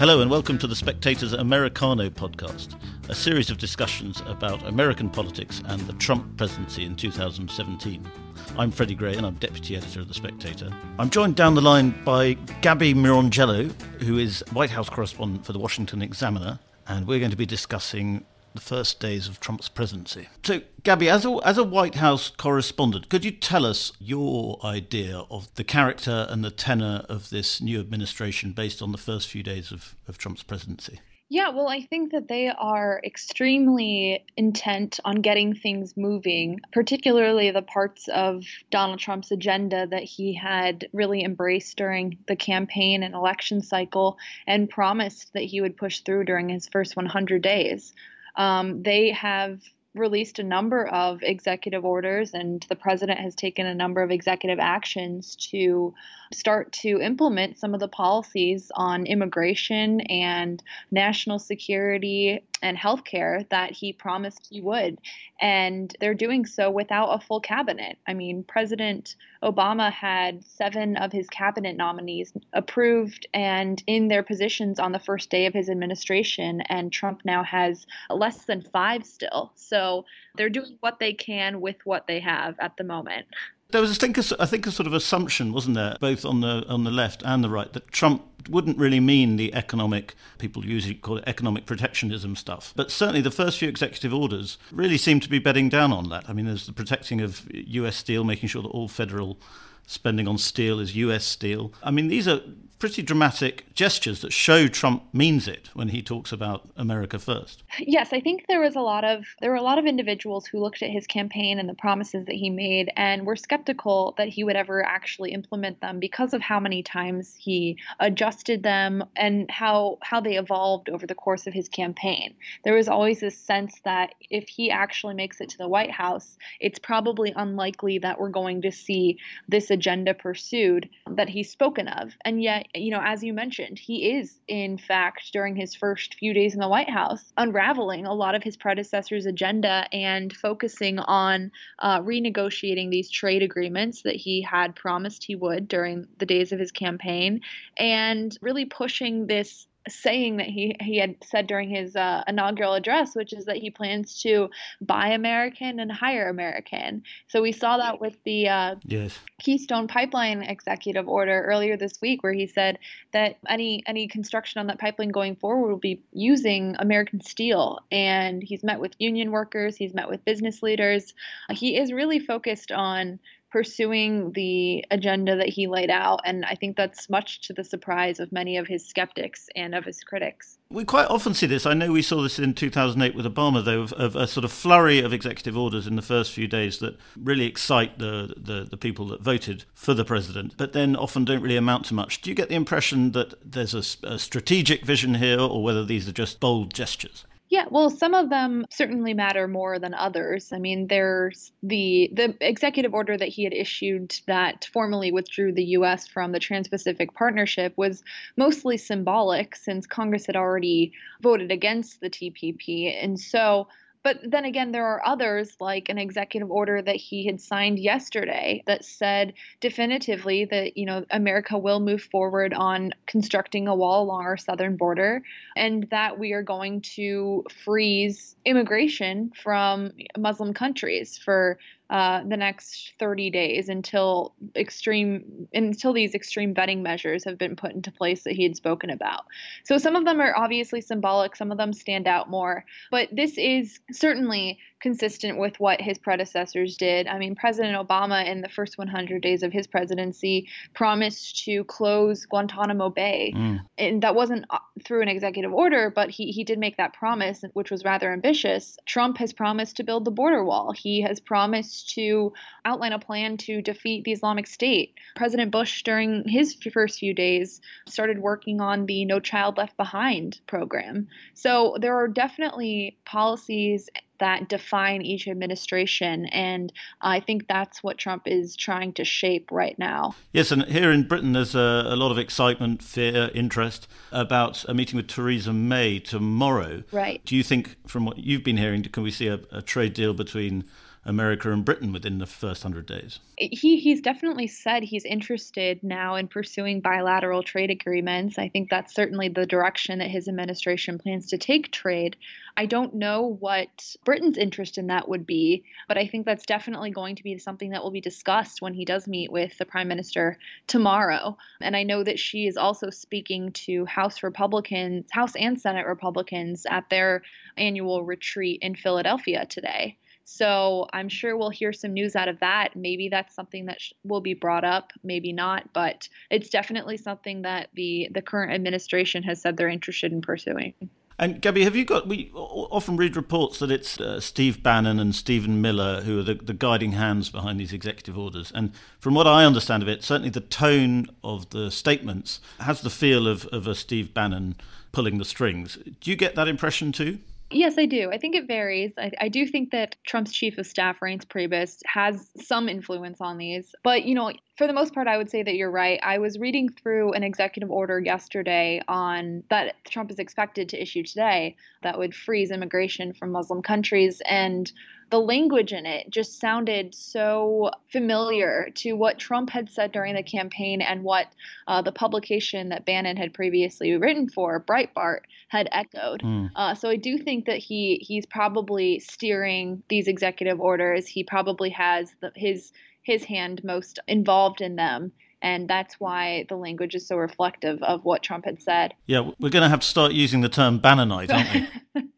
Hello, and welcome to the Spectator's Americano podcast, a series of discussions about American politics and the Trump presidency in 2017. I'm Freddy Gray, and I'm deputy editor of The Spectator. I'm joined down the line by Gabby Morrongiello, who is White House correspondent for the Washington Examiner, and we're going to be discussing the first days of Trump's presidency. So, Gabby, as a, as a White House correspondent, could you tell us your idea of the character and the tenor of this new administration based on the first few days of, of Trump's presidency? Yeah, well, I think that they are extremely intent on getting things moving, particularly the parts of Donald Trump's agenda that he had really embraced during the campaign and election cycle and promised that he would push through during his first 100 days. Um, they have released a number of executive orders, and the president has taken a number of executive actions to start to implement some of the policies on immigration and national security and healthcare that he promised he would. And they're doing so without a full cabinet. I mean, President Obama had seven of his cabinet nominees approved and in their positions on the first day of his administration, and Trump now has less than five still. So they're doing what they can with what they have at the moment. There was, I think, a, I think, a sort of assumption, wasn't there, both on the on the left and the right, that Trump wouldn't really mean the economic people usually call it economic protectionism stuff. But certainly the first few executive orders really seem to be bedding down on that. I mean, there's the protecting of U.S. steel, making sure that all federal spending on steel is US steel. I mean, these are pretty dramatic gestures that show Trump means it when he talks about America first. Yes, I think there was a lot of there were a lot of individuals who looked at his campaign and the promises that he made and were skeptical that he would ever actually implement them because of how many times he adjusted them and how how they evolved over the course of his campaign. There was always this sense that if he actually makes it to the White House, it's probably unlikely that we're going to see this agenda pursued that he's spoken of. And yet you know, as you mentioned, he is, in fact, during his first few days in the White House, unraveling a lot of his predecessor's agenda and focusing on uh, renegotiating these trade agreements that he had promised he would during the days of his campaign and really pushing this saying that he he had said during his uh, inaugural address, which is that he plans to buy American and hire American. So we saw that with the uh, yes. Keystone Pipeline executive order earlier this week, where he said that any any construction on that pipeline going forward will be using American steel. And he's met with union workers, he's met with business leaders. He is really focused on pursuing the agenda that he laid out. And I think that's much to the surprise of many of his skeptics and of his critics. We quite often see this. I know we saw this in 2008 with Obama, though, of, of, a sort of flurry of executive orders in the first few days that really excite the, the, the people that voted for the president, but then often don't really amount to much. Do you get the impression that there's a, a strategic vision here, or whether these are just bold gestures? Yeah, well, some of them certainly matter more than others. I mean, there's the the executive order that he had issued that formally withdrew the U.S. from the Trans-Pacific Partnership was mostly symbolic, since Congress had already voted against the TPP, and so but then again, there are others, like an executive order that he had signed yesterday that said definitively that, you know, America will move forward on constructing a wall along our southern border and that we are going to freeze immigration from Muslim countries for uh, the next 30 days until extreme until these extreme vetting measures have been put into place that he had spoken about. So some of them are obviously symbolic, some of them stand out more, but this is certainly consistent with what his predecessors did. I mean, President Obama, in the first 100 days of his presidency, promised to close Guantanamo Bay. Mm. And that wasn't through an executive order, but he, he did make that promise, which was rather ambitious. Trump has promised to build the border wall. He has promised to outline a plan to defeat the Islamic State. President Bush, during his first few days, started working on the No Child Left Behind program. So there are definitely policies that define each administration. And I think that's what Trump is trying to shape right now. Yes, and here in Britain, there's a, a lot of excitement, fear, interest about a meeting with Theresa May tomorrow. Right. Do you think, from what you've been hearing, can we see a, a trade deal between America and Britain within the first hundred days. He he's definitely said he's interested now in pursuing bilateral trade agreements. I think that's certainly the direction that his administration plans to take trade. I don't know what Britain's interest in that would be, but I think that's definitely going to be something that will be discussed when he does meet with the prime minister tomorrow. And I know that she is also speaking to House Republicans, House and Senate Republicans at their annual retreat in Philadelphia today. So I'm sure we'll hear some news out of that. Maybe that's something that sh- will be brought up, maybe not, but it's definitely something that the the current administration has said they're interested in pursuing. And Gabby, have you got? We often read reports that it's uh, Steve Bannon and Stephen Miller who are the, the, guiding hands behind these executive orders. And from what I understand of it, certainly the tone of the statements has the feel of, of a Steve Bannon pulling the strings. Do you get that impression too? Yes, I do. I think it varies. I, I, do think that Trump's chief of staff, Reince Priebus, has some influence on these. But, you know, for the most part, I would say that you're right. I was reading through an executive order yesterday on that Trump is expected to issue today that would freeze immigration from Muslim countries. And the language in it just sounded so familiar to what Trump had said during the campaign and what uh, the publication that Bannon had previously written for, Breitbart, had echoed. Mm. Uh, so I do think that he he's probably steering these executive orders. He probably has the, his his hand most involved in them. And that's why the language is so reflective of what Trump had said. Yeah, we're going to have to start using the term Bannonite, aren't we?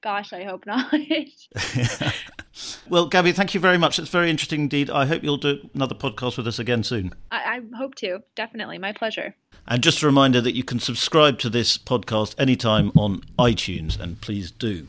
Gosh, I hope not. well, Gabby, thank you very much. It's very interesting indeed. I hope you'll do another podcast with us again soon. I, I hope to. Definitely. My pleasure. And just a reminder that you can subscribe to this podcast anytime on iTunes, and please do.